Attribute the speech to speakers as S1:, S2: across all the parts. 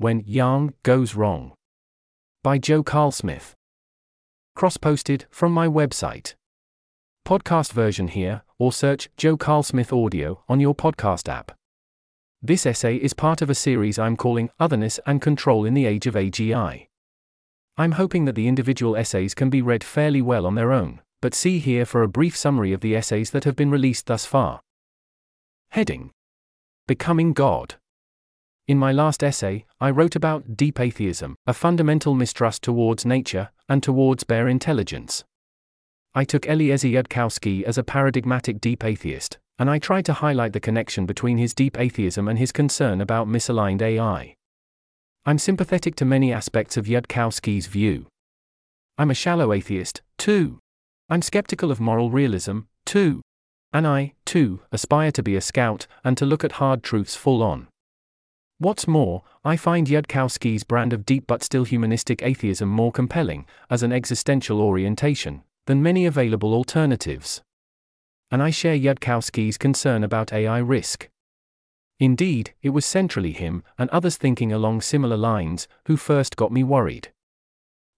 S1: When Yang Goes Wrong. By Joe Carlsmith. Cross posted from my website. Podcast version here, or search Joe Carlsmith Audio on your podcast app. This essay is part of a series I'm calling Otherness and Control in the Age of AGI. I'm hoping that the individual essays can be read fairly well on their own, but see here for a brief summary of the essays that have been released thus far. Heading Becoming God. In my last essay, I wrote about deep atheism, a fundamental mistrust towards nature and towards bare intelligence. I took Eliezer Yudkowsky as a paradigmatic deep atheist, and I tried to highlight the connection between his deep atheism and his concern about misaligned AI. I'm sympathetic to many aspects of Yudkowsky's view. I'm a shallow atheist, too. I'm skeptical of moral realism, too. And I, too, aspire to be a scout and to look at hard truths full on. What's more, I find Yudkowsky's brand of deep but still humanistic atheism more compelling, as an existential orientation, than many available alternatives. And I share Yudkowsky's concern about AI risk. Indeed, it was centrally him, and others thinking along similar lines, who first got me worried.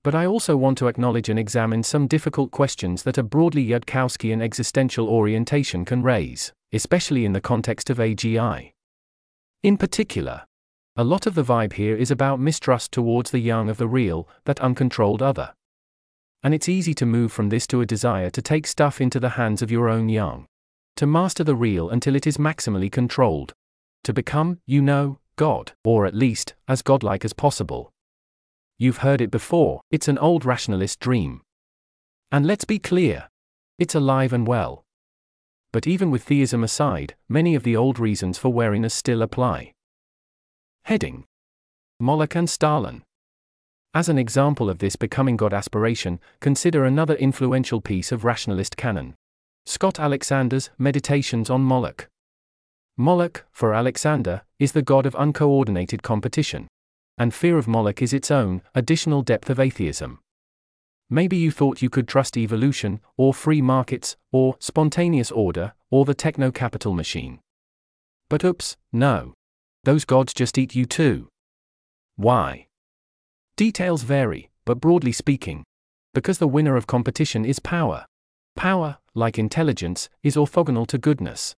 S1: But I also want to acknowledge and examine some difficult questions that a broadly Yudkowskyan existential orientation can raise, especially in the context of AGI. In particular, a lot of the vibe here is about mistrust towards the yang of the real, that uncontrolled other. And it's easy to move from this to a desire to take stuff into the hands of your own yang. To master the real until it is maximally controlled, to become, you know, God, or at least, as godlike as possible. You've heard it before, it's an old rationalist dream. And let's be clear it's alive and well. But even with theism aside, many of the old reasons for wariness still apply. Heading Moloch and Stalin. As an example of this becoming God aspiration, consider another influential piece of rationalist canon Scott Alexander's Meditations on Moloch. Moloch, for Alexander, is the god of uncoordinated competition. And fear of Moloch is its own, additional depth of atheism. Maybe you thought you could trust evolution, or free markets, or spontaneous order, or the techno capital machine. But oops, no. Those gods just eat you too. Why? Details vary, but broadly speaking, because the winner of competition is power. Power, like intelligence, is orthogonal to goodness.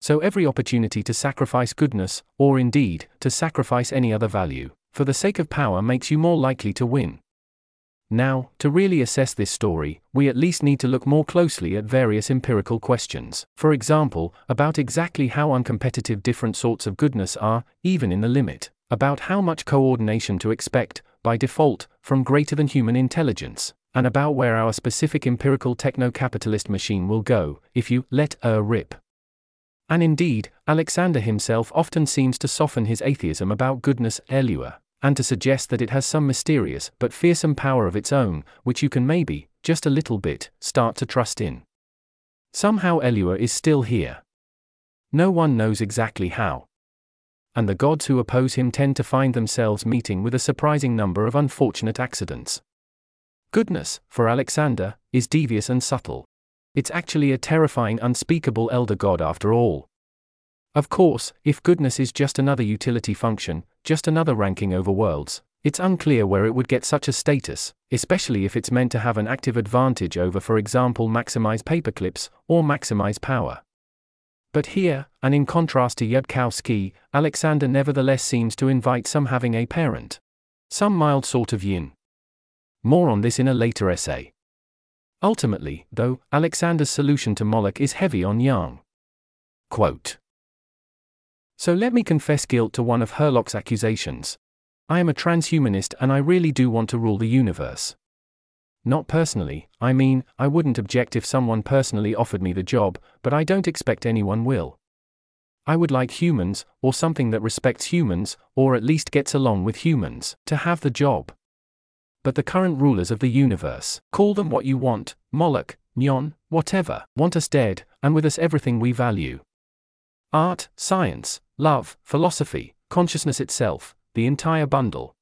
S1: So every opportunity to sacrifice goodness, or indeed, to sacrifice any other value, for the sake of power makes you more likely to win. Now, to really assess this story, we at least need to look more closely at various empirical questions, for example, about exactly how uncompetitive different sorts of goodness are, even in the limit, about how much coordination to expect, by default, from greater than human intelligence, and about where our specific empirical techno capitalist machine will go, if you let a rip. And indeed, Alexander himself often seems to soften his atheism about goodness, Elua, and to suggest that it has some mysterious but fearsome power of its own, which you can maybe, just a little bit, start to trust in. Somehow Elua is still here. No one knows exactly how. And the gods who oppose him tend to find themselves meeting with a surprising number of unfortunate accidents. Goodness, for Alexander, is devious and subtle. It's actually a terrifying, unspeakable elder god after all. Of course, if goodness is just another utility function, just another ranking over worlds, it's unclear where it would get such a status, especially if it's meant to have an active advantage over, for example, maximize paperclips or maximize power. But here, and in contrast to Yudkowsky, Alexander nevertheless seems to invite some having a parent. Some mild sort of yin. More on this in a later essay. Ultimately, though, Alexander's solution to Moloch is heavy on Yang. Quote. So let me confess guilt to one of Hurlock's accusations. I am a transhumanist and I really do want to rule the universe. Not personally, I mean, I wouldn't object if someone personally offered me the job, but I don't expect anyone will. I would like humans, or something that respects humans, or at least gets along with humans, to have the job but the current rulers of the universe, call them what you want, Moloch, Gnon, whatever, want us dead, and with us everything we value. Art, science, love, philosophy, consciousness itself, the entire bundle.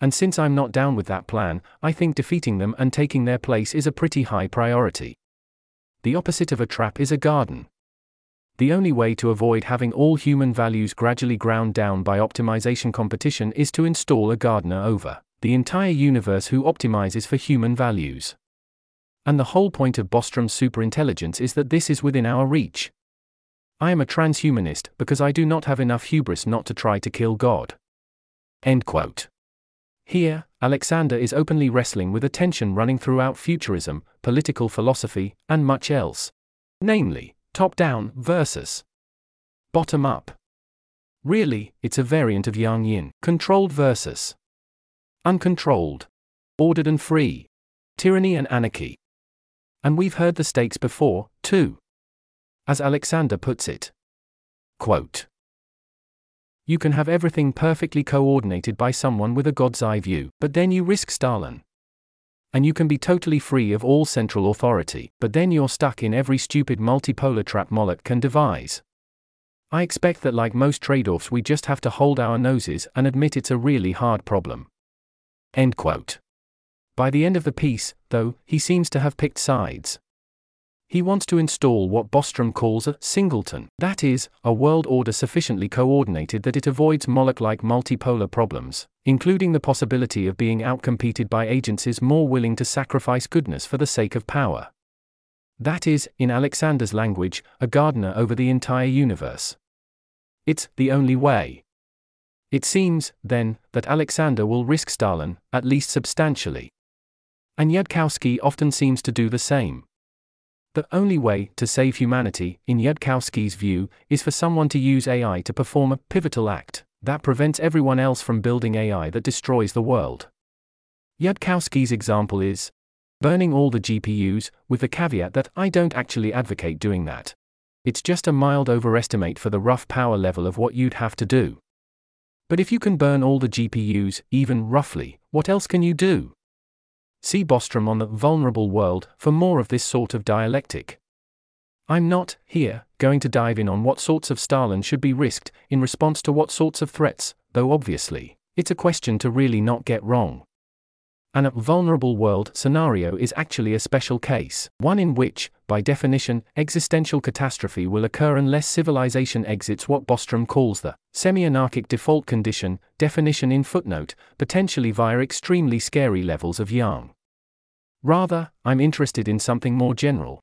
S1: And since I'm not down with that plan, I think defeating them and taking their place is a pretty high priority. The opposite of a trap is a garden. the only way to avoid having all human values gradually ground down by optimization competition is to install a gardener over the entire universe who optimizes for human values. And the whole point of Bostrom's superintelligence is that this is within our reach. I am a transhumanist because I do not have enough hubris not to try to kill God. End quote. Here, Alexander is openly wrestling with a tension running throughout futurism, political philosophy, and much else. Namely, top down versus bottom up. Really, it's a variant of yang yin, controlled versus uncontrolled, ordered and free, tyranny and anarchy. And we've heard the stakes before, too. As Alexander puts it, quote, you can have everything perfectly coordinated by someone with a god's eye view, but then you risk Stalin. And you can be totally free of all central authority, but then you're stuck in every stupid multipolar trap Moloch can devise. I expect that, like most trade offs, we just have to hold our noses and admit it's a really hard problem. End quote. By the end of the piece, though, he seems to have picked sides. He wants to install what Bostrom calls a singleton, that is, a world order sufficiently coordinated that it avoids Moloch like multipolar problems, including the possibility of being outcompeted by agencies more willing to sacrifice goodness for the sake of power. That is, in Alexander's language, a gardener over the entire universe. It's the only way. It seems, then, that Alexander will risk Stalin, at least substantially. And Yudkowsky often seems to do the same. The only way to save humanity, in Yudkowsky's view, is for someone to use AI to perform a pivotal act that prevents everyone else from building AI that destroys the world. Yudkowsky's example is burning all the GPUs, with the caveat that I don't actually advocate doing that. It's just a mild overestimate for the rough power level of what you'd have to do. But if you can burn all the GPUs, even roughly, what else can you do? See Bostrom on the vulnerable world for more of this sort of dialectic. I'm not, here, going to dive in on what sorts of Stalin should be risked in response to what sorts of threats, though obviously, it's a question to really not get wrong. An vulnerable world scenario is actually a special case, one in which, by definition, existential catastrophe will occur unless civilization exits what Bostrom calls the semi anarchic default condition, definition in footnote, potentially via extremely scary levels of yang. Rather, I'm interested in something more general.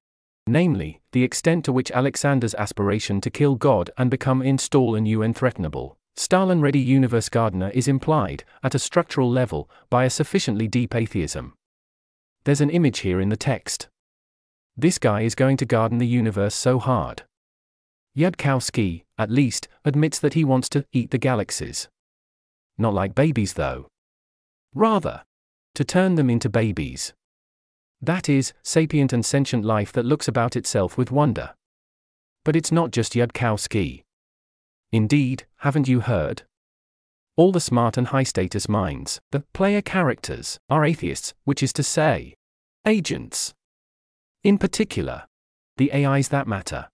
S1: Namely, the extent to which Alexander's aspiration to kill God and become install a new unthreatenable, Stalin ready universe gardener is implied, at a structural level, by a sufficiently deep atheism. There's an image here in the text. This guy is going to garden the universe so hard. Yudkowsky, at least, admits that he wants to eat the galaxies. Not like babies, though. Rather, to turn them into babies. That is, sapient and sentient life that looks about itself with wonder. But it's not just Yudkowsky. Indeed, haven't you heard? All the smart and high status minds, the player characters, are atheists, which is to say, agents. In particular, the AIs that matter.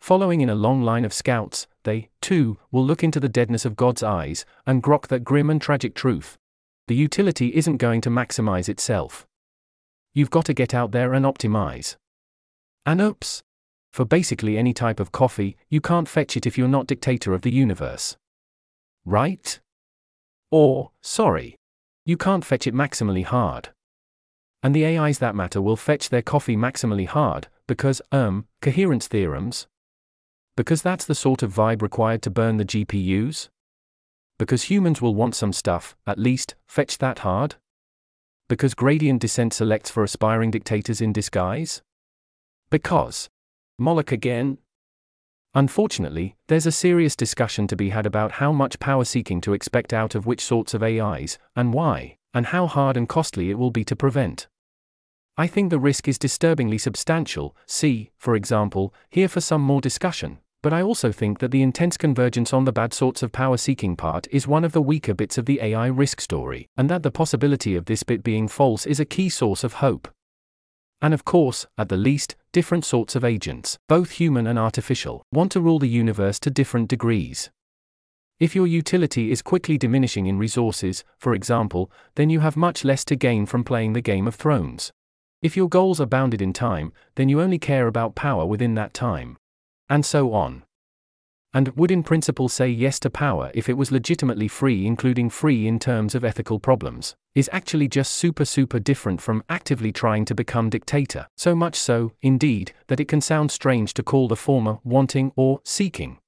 S1: Following in a long line of scouts, they, too, will look into the deadness of God's eyes and grok that grim and tragic truth. The utility isn't going to maximize itself. You've got to get out there and optimize. And oops. For basically any type of coffee, you can't fetch it if you're not dictator of the universe. Right? Or, sorry, you can't fetch it maximally hard. And the AIs that matter will fetch their coffee maximally hard, because, um, coherence theorems? Because that's the sort of vibe required to burn the GPUs? Because humans will want some stuff, at least, fetch that hard? Because gradient descent selects for aspiring dictators in disguise? Because. Moloch again? Unfortunately, there's a serious discussion to be had about how much power seeking to expect out of which sorts of AIs, and why, and how hard and costly it will be to prevent. I think the risk is disturbingly substantial, see, for example, here for some more discussion but I also think that the intense convergence on the bad sorts of power seeking part is one of the weaker bits of the AI risk story, and that the possibility of this bit being false is a key source of hope. And of course, at the least, different sorts of agents, both human and artificial, want to rule the universe to different degrees. If your utility is quickly diminishing in resources, for example, then you have much less to gain from playing the Game of Thrones. If your goals are bounded in time, then you only care about power within that time. And so on. And would in principle say yes to power if it was legitimately free, including free in terms of ethical problems, is actually just super super different from actively trying to become dictator, so much so, indeed, that it can sound strange to call the former wanting or seeking.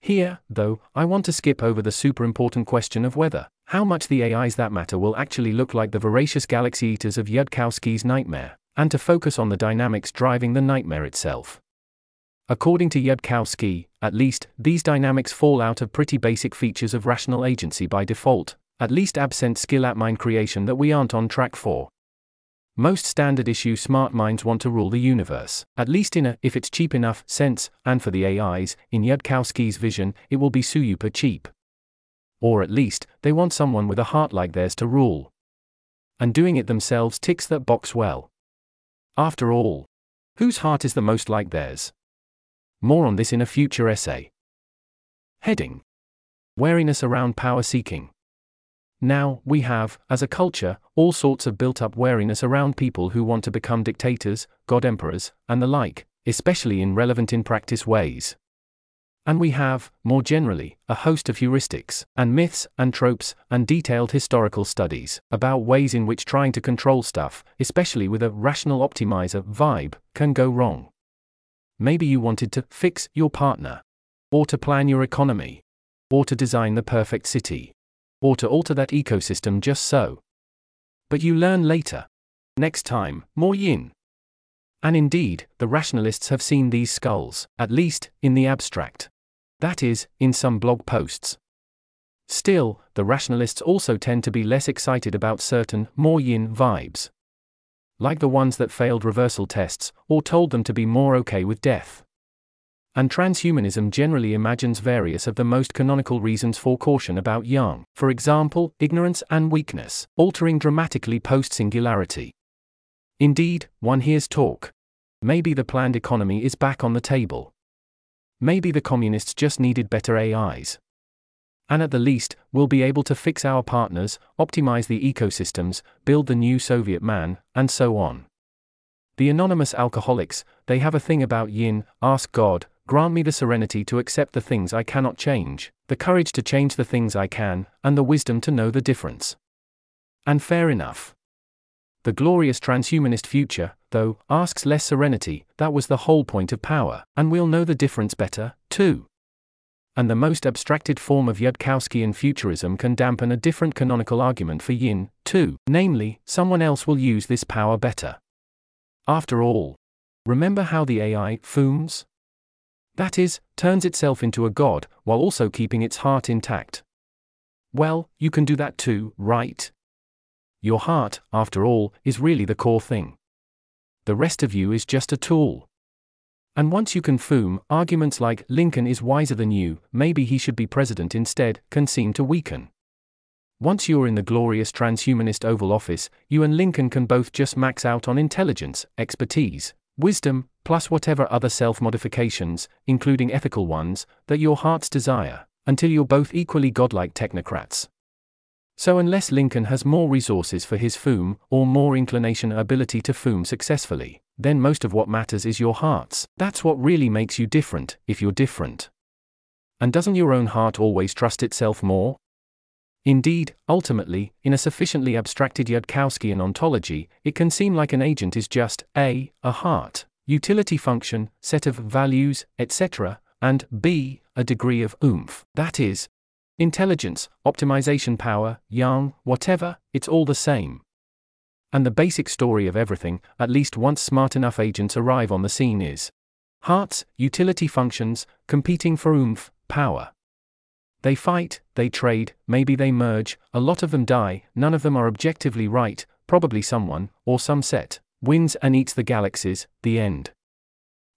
S1: Here, though, I want to skip over the super important question of whether, how much the AIs that matter will actually look like the voracious galaxy eaters of Yudkowsky's nightmare, and to focus on the dynamics driving the nightmare itself. According to Yudkowsky, at least, these dynamics fall out of pretty basic features of rational agency by default, at least absent skill at mind creation that we aren't on track for. Most standard issue smart minds want to rule the universe, at least in a if it's cheap enough sense, and for the AIs, in Yudkowsky's vision, it will be super cheap. Or at least, they want someone with a heart like theirs to rule. And doing it themselves ticks that box well. After all, whose heart is the most like theirs? More on this in a future essay. Heading Wariness around power seeking. Now, we have, as a culture, all sorts of built up wariness around people who want to become dictators, god emperors, and the like, especially in relevant in practice ways. And we have, more generally, a host of heuristics, and myths, and tropes, and detailed historical studies about ways in which trying to control stuff, especially with a rational optimizer vibe, can go wrong. Maybe you wanted to fix your partner, or to plan your economy, or to design the perfect city, or to alter that ecosystem just so. But you learn later. Next time, more yin. And indeed, the rationalists have seen these skulls, at least, in the abstract. That is, in some blog posts. Still, the rationalists also tend to be less excited about certain, more yin vibes. Like the ones that failed reversal tests, or told them to be more okay with death. And transhumanism generally imagines various of the most canonical reasons for caution about yang, for example, ignorance and weakness, altering dramatically post singularity. Indeed, one hears talk. Maybe the planned economy is back on the table. Maybe the communists just needed better AIs. And at the least, we'll be able to fix our partners, optimize the ecosystems, build the new Soviet man, and so on. The anonymous alcoholics, they have a thing about yin, ask God, grant me the serenity to accept the things I cannot change, the courage to change the things I can, and the wisdom to know the difference. And fair enough. The glorious transhumanist future, though, asks less serenity, that was the whole point of power, and we'll know the difference better, too. And the most abstracted form of Yudkowskyan futurism can dampen a different canonical argument for yin, too, namely, someone else will use this power better. After all, remember how the AI fooms? That is, turns itself into a god, while also keeping its heart intact. Well, you can do that too, right? Your heart, after all, is really the core thing. The rest of you is just a tool. And once you can foom, arguments like Lincoln is wiser than you, maybe he should be president instead, can seem to weaken. Once you're in the glorious transhumanist Oval Office, you and Lincoln can both just max out on intelligence, expertise, wisdom, plus whatever other self modifications, including ethical ones, that your hearts desire, until you're both equally godlike technocrats. So, unless Lincoln has more resources for his foom, or more inclination or ability to foom successfully, then most of what matters is your hearts. That's what really makes you different, if you're different. And doesn't your own heart always trust itself more? Indeed, ultimately, in a sufficiently abstracted Yudkowskyan ontology, it can seem like an agent is just a, a heart, utility function, set of values, etc., and b, a degree of oomph, that is, intelligence, optimization power, yang, whatever, it's all the same. And the basic story of everything, at least once smart enough agents arrive on the scene, is hearts, utility functions, competing for oomph, power. They fight, they trade, maybe they merge, a lot of them die, none of them are objectively right, probably someone, or some set, wins and eats the galaxies, the end.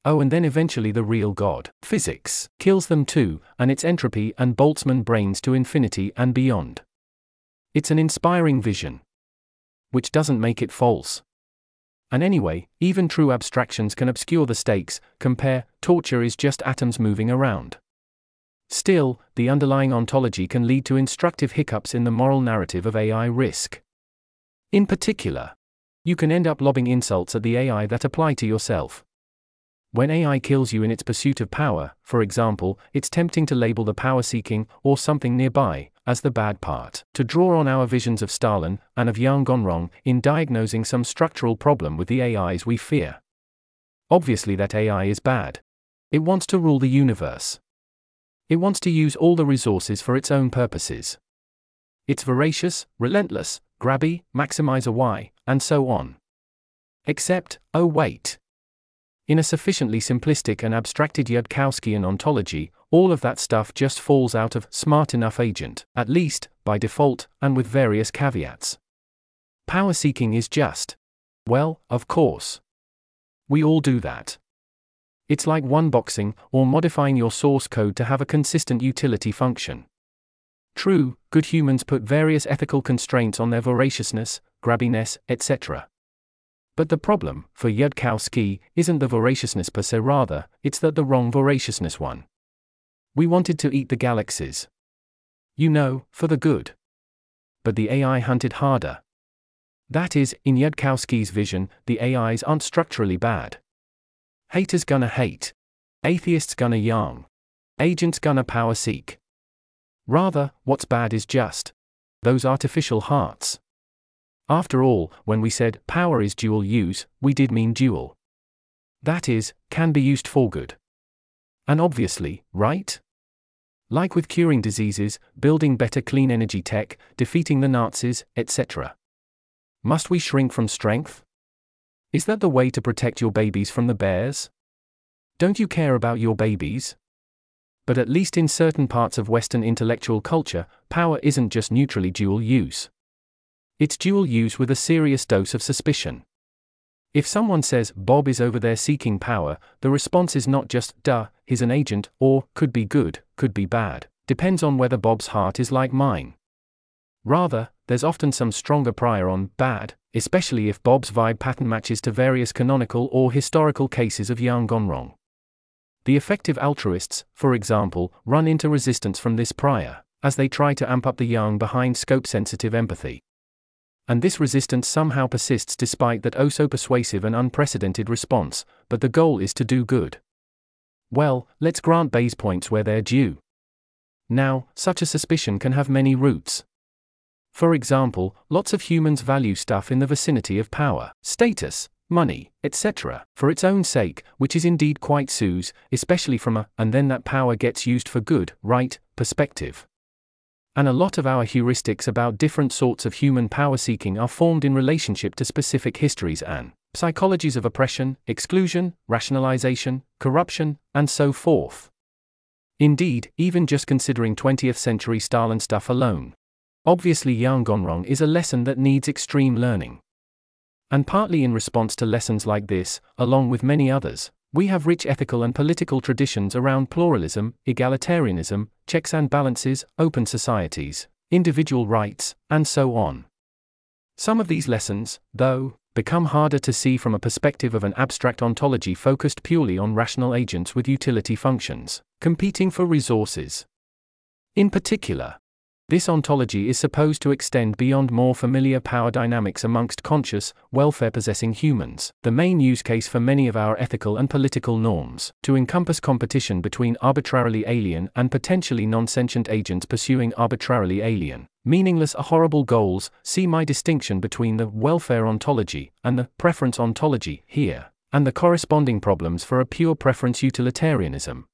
S1: Oh, and then eventually the real God, physics, kills them too, and its entropy and Boltzmann brains to infinity and beyond. It's an inspiring vision. Which doesn't make it false. And anyway, even true abstractions can obscure the stakes, compare, torture is just atoms moving around. Still, the underlying ontology can lead to instructive hiccups in the moral narrative of AI risk. In particular, you can end up lobbing insults at the AI that apply to yourself. When AI kills you in its pursuit of power, for example, it's tempting to label the power seeking, or something nearby, as the bad part, to draw on our visions of Stalin and of Yang gone wrong in diagnosing some structural problem with the AIs we fear. Obviously, that AI is bad. It wants to rule the universe. It wants to use all the resources for its own purposes. It's voracious, relentless, grabby, maximizer Y, and so on. Except, oh wait. In a sufficiently simplistic and abstracted Yudkowskian ontology, all of that stuff just falls out of smart enough agent, at least, by default, and with various caveats. Power seeking is just. Well, of course. We all do that. It's like one boxing or modifying your source code to have a consistent utility function. True, good humans put various ethical constraints on their voraciousness, grabbiness, etc. But the problem, for Yudkowsky, isn't the voraciousness per se, rather, it's that the wrong voraciousness one. We wanted to eat the galaxies. You know, for the good. But the AI hunted harder. That is, in Yudkowsky's vision, the AIs aren't structurally bad. Haters gonna hate. Atheists gonna yang. Agents gonna power seek. Rather, what's bad is just those artificial hearts. After all, when we said power is dual use, we did mean dual. That is, can be used for good. And obviously, right? Like with curing diseases, building better clean energy tech, defeating the Nazis, etc. Must we shrink from strength? Is that the way to protect your babies from the bears? Don't you care about your babies? But at least in certain parts of Western intellectual culture, power isn't just neutrally dual use. It's dual use with a serious dose of suspicion. If someone says, Bob is over there seeking power, the response is not just, duh, he's an agent, or, could be good, could be bad, depends on whether Bob's heart is like mine. Rather, there's often some stronger prior on bad, especially if Bob's vibe pattern matches to various canonical or historical cases of yang gone wrong. The effective altruists, for example, run into resistance from this prior, as they try to amp up the yang behind scope sensitive empathy and this resistance somehow persists despite that oh so persuasive and unprecedented response, but the goal is to do good. Well, let's grant Bayes points where they're due. Now, such a suspicion can have many roots. For example, lots of humans value stuff in the vicinity of power, status, money, etc., for its own sake, which is indeed quite sus, especially from a, and then that power gets used for good, right, perspective. And a lot of our heuristics about different sorts of human power seeking are formed in relationship to specific histories and psychologies of oppression, exclusion, rationalization, corruption, and so forth. Indeed, even just considering 20th century Stalin stuff alone. Obviously, Yang gone wrong is a lesson that needs extreme learning. And partly in response to lessons like this, along with many others, we have rich ethical and political traditions around pluralism, egalitarianism, checks and balances, open societies, individual rights, and so on. Some of these lessons, though, become harder to see from a perspective of an abstract ontology focused purely on rational agents with utility functions, competing for resources. In particular, this ontology is supposed to extend beyond more familiar power dynamics amongst conscious, welfare possessing humans, the main use case for many of our ethical and political norms, to encompass competition between arbitrarily alien and potentially non sentient agents pursuing arbitrarily alien, meaningless or horrible goals. See my distinction between the welfare ontology and the preference ontology here, and the corresponding problems for a pure preference utilitarianism,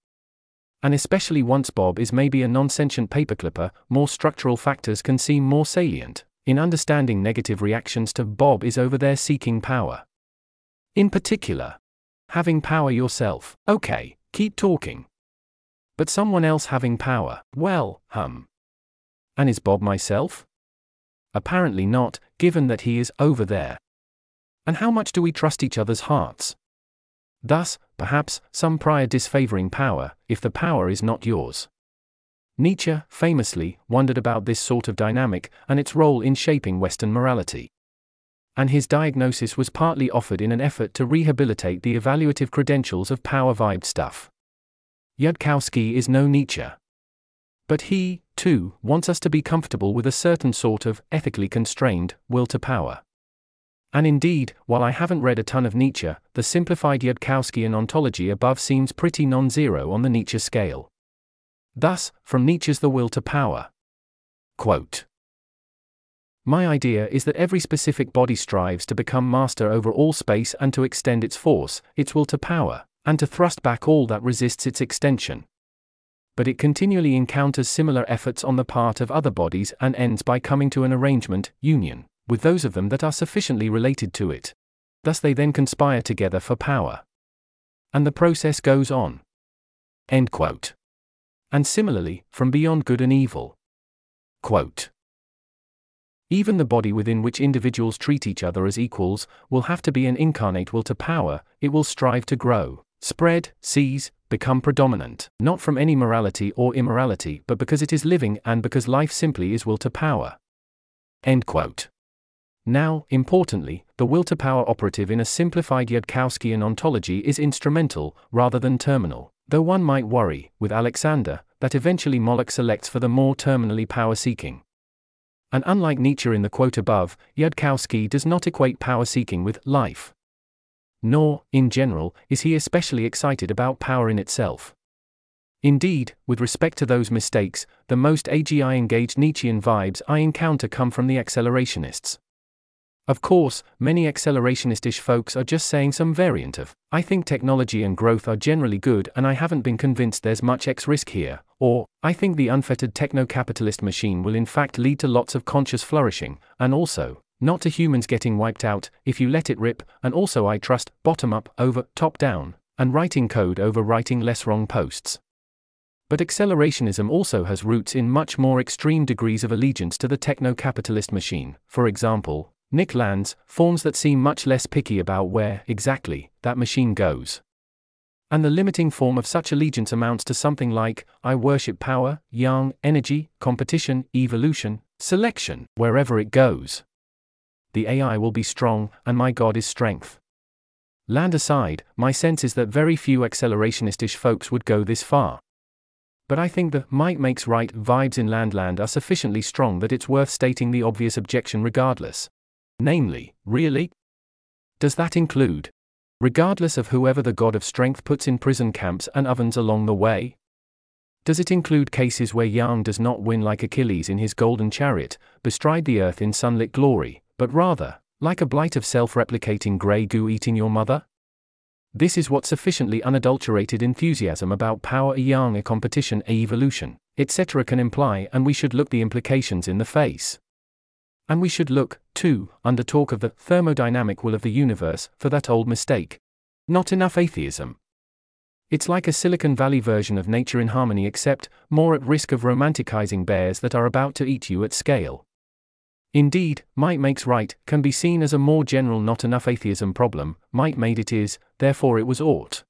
S1: and especially once Bob is maybe a non sentient paperclipper, more structural factors can seem more salient in understanding negative reactions to Bob is over there seeking power. In particular, having power yourself, okay, keep talking. But someone else having power, well, hum. And is Bob myself? Apparently not, given that he is over there. And how much do we trust each other's hearts? Thus, perhaps, some prior disfavoring power, if the power is not yours. Nietzsche, famously, wondered about this sort of dynamic and its role in shaping Western morality. And his diagnosis was partly offered in an effort to rehabilitate the evaluative credentials of power vibed stuff. Yudkowsky is no Nietzsche. But he, too, wants us to be comfortable with a certain sort of, ethically constrained, will to power. And indeed, while I haven't read a ton of Nietzsche, the simplified Yudkowskian ontology above seems pretty non zero on the Nietzsche scale. Thus, from Nietzsche's The Will to Power. Quote My idea is that every specific body strives to become master over all space and to extend its force, its will to power, and to thrust back all that resists its extension. But it continually encounters similar efforts on the part of other bodies and ends by coming to an arrangement, union, with those of them that are sufficiently related to it. Thus they then conspire together for power. And the process goes on. End quote. And similarly, from beyond good and evil. Quote. Even the body within which individuals treat each other as equals will have to be an incarnate will to power, it will strive to grow, spread, seize, become predominant, not from any morality or immorality, but because it is living and because life simply is will to power. End quote. Now, importantly, the will to power operative in a simplified Yudkowskian ontology is instrumental, rather than terminal, though one might worry, with Alexander, that eventually Moloch selects for the more terminally power seeking. And unlike Nietzsche in the quote above, Yudkowsky does not equate power seeking with life. Nor, in general, is he especially excited about power in itself. Indeed, with respect to those mistakes, the most AGI engaged Nietzschean vibes I encounter come from the accelerationists. Of course, many accelerationist-ish folks are just saying some variant of, I think technology and growth are generally good and I haven't been convinced there's much X risk here, or, I think the unfettered techno-capitalist machine will in fact lead to lots of conscious flourishing, and also, not to humans getting wiped out, if you let it rip, and also I trust, bottom up over top down, and writing code over writing LessWrong posts. But accelerationism also has roots in much more extreme degrees of allegiance to the techno capitalist machine, for example, Nick Land's, forms that seem much less picky about where, exactly, that machine goes. And the limiting form of such allegiance amounts to something like I worship power, yang, energy, competition, evolution, selection, wherever it goes. The AI will be strong, and my God is strength. Land aside, my sense is that very few accelerationist-ish folks would go this far. But I think the might makes right vibes in Landland are sufficiently strong that it's worth stating the obvious objection regardless. Namely, really? Does that include? Regardless of whoever the god of strength puts in prison camps and ovens along the way? Does it include cases where Yang does not win like Achilles in his golden chariot, bestride the earth in sunlit glory, but rather, like a blight of self replicating grey goo eating your mother? This is what sufficiently unadulterated enthusiasm about power a yang a competition a evolution, etc. can imply, and we should look the implications in the face. And we should look, too, under talk of the thermodynamic will of the universe, for that old mistake. Not enough atheism. It's like a Silicon Valley version of nature in harmony, except more at risk of romanticizing bears that are about to eat you at scale. Indeed, might makes right can be seen as a more general not enough atheism problem, might made it is, therefore it was ought.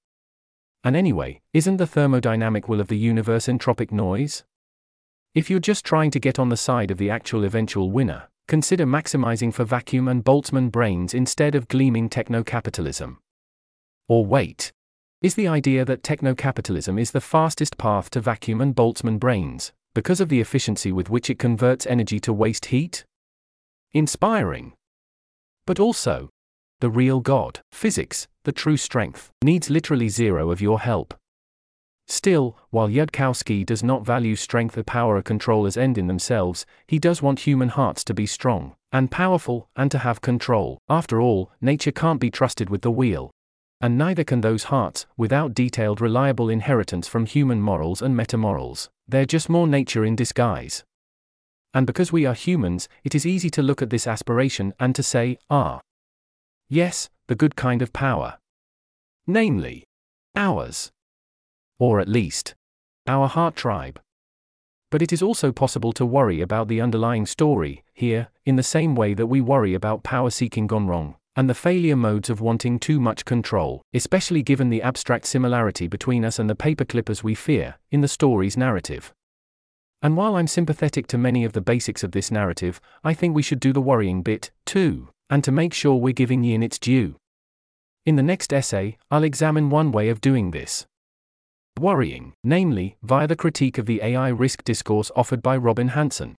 S1: And anyway, isn't the thermodynamic will of the universe entropic noise? If you're just trying to get on the side of the actual eventual winner, Consider maximizing for vacuum and Boltzmann brains instead of gleaming techno capitalism. Or wait. Is the idea that techno capitalism is the fastest path to vacuum and Boltzmann brains, because of the efficiency with which it converts energy to waste heat? Inspiring. But also, the real God, physics, the true strength, needs literally zero of your help. Still, while Yudkowsky does not value strength or power or control as end in themselves, he does want human hearts to be strong and powerful and to have control. After all, nature can't be trusted with the wheel. And neither can those hearts, without detailed reliable inheritance from human morals and metamorals. They're just more nature in disguise. And because we are humans, it is easy to look at this aspiration and to say, ah. Yes, the good kind of power. Namely, ours. Or at least, our heart tribe. But it is also possible to worry about the underlying story, here, in the same way that we worry about power seeking gone wrong, and the failure modes of wanting too much control, especially given the abstract similarity between us and the paperclippers we fear, in the story's narrative. And while I'm sympathetic to many of the basics of this narrative, I think we should do the worrying bit, too, and to make sure we're giving yin its due. In the next essay, I'll examine one way of doing this worrying, namely, via the critique of the AI risk discourse offered by Robin Hanson.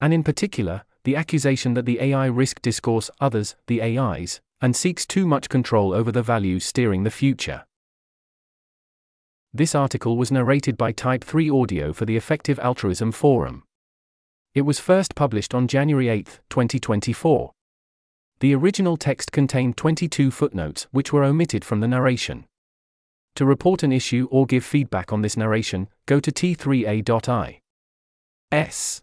S1: And in particular, the accusation that the AI risk discourse others, the AIs, and seeks too much control over the values steering the future. This article was narrated by Type 3 Audio for the Effective Altruism Forum. It was first published on January 8, 2024. The original text contained 22 footnotes which were omitted from the narration. To report an issue or give feedback on this narration, go to t3a.i. S.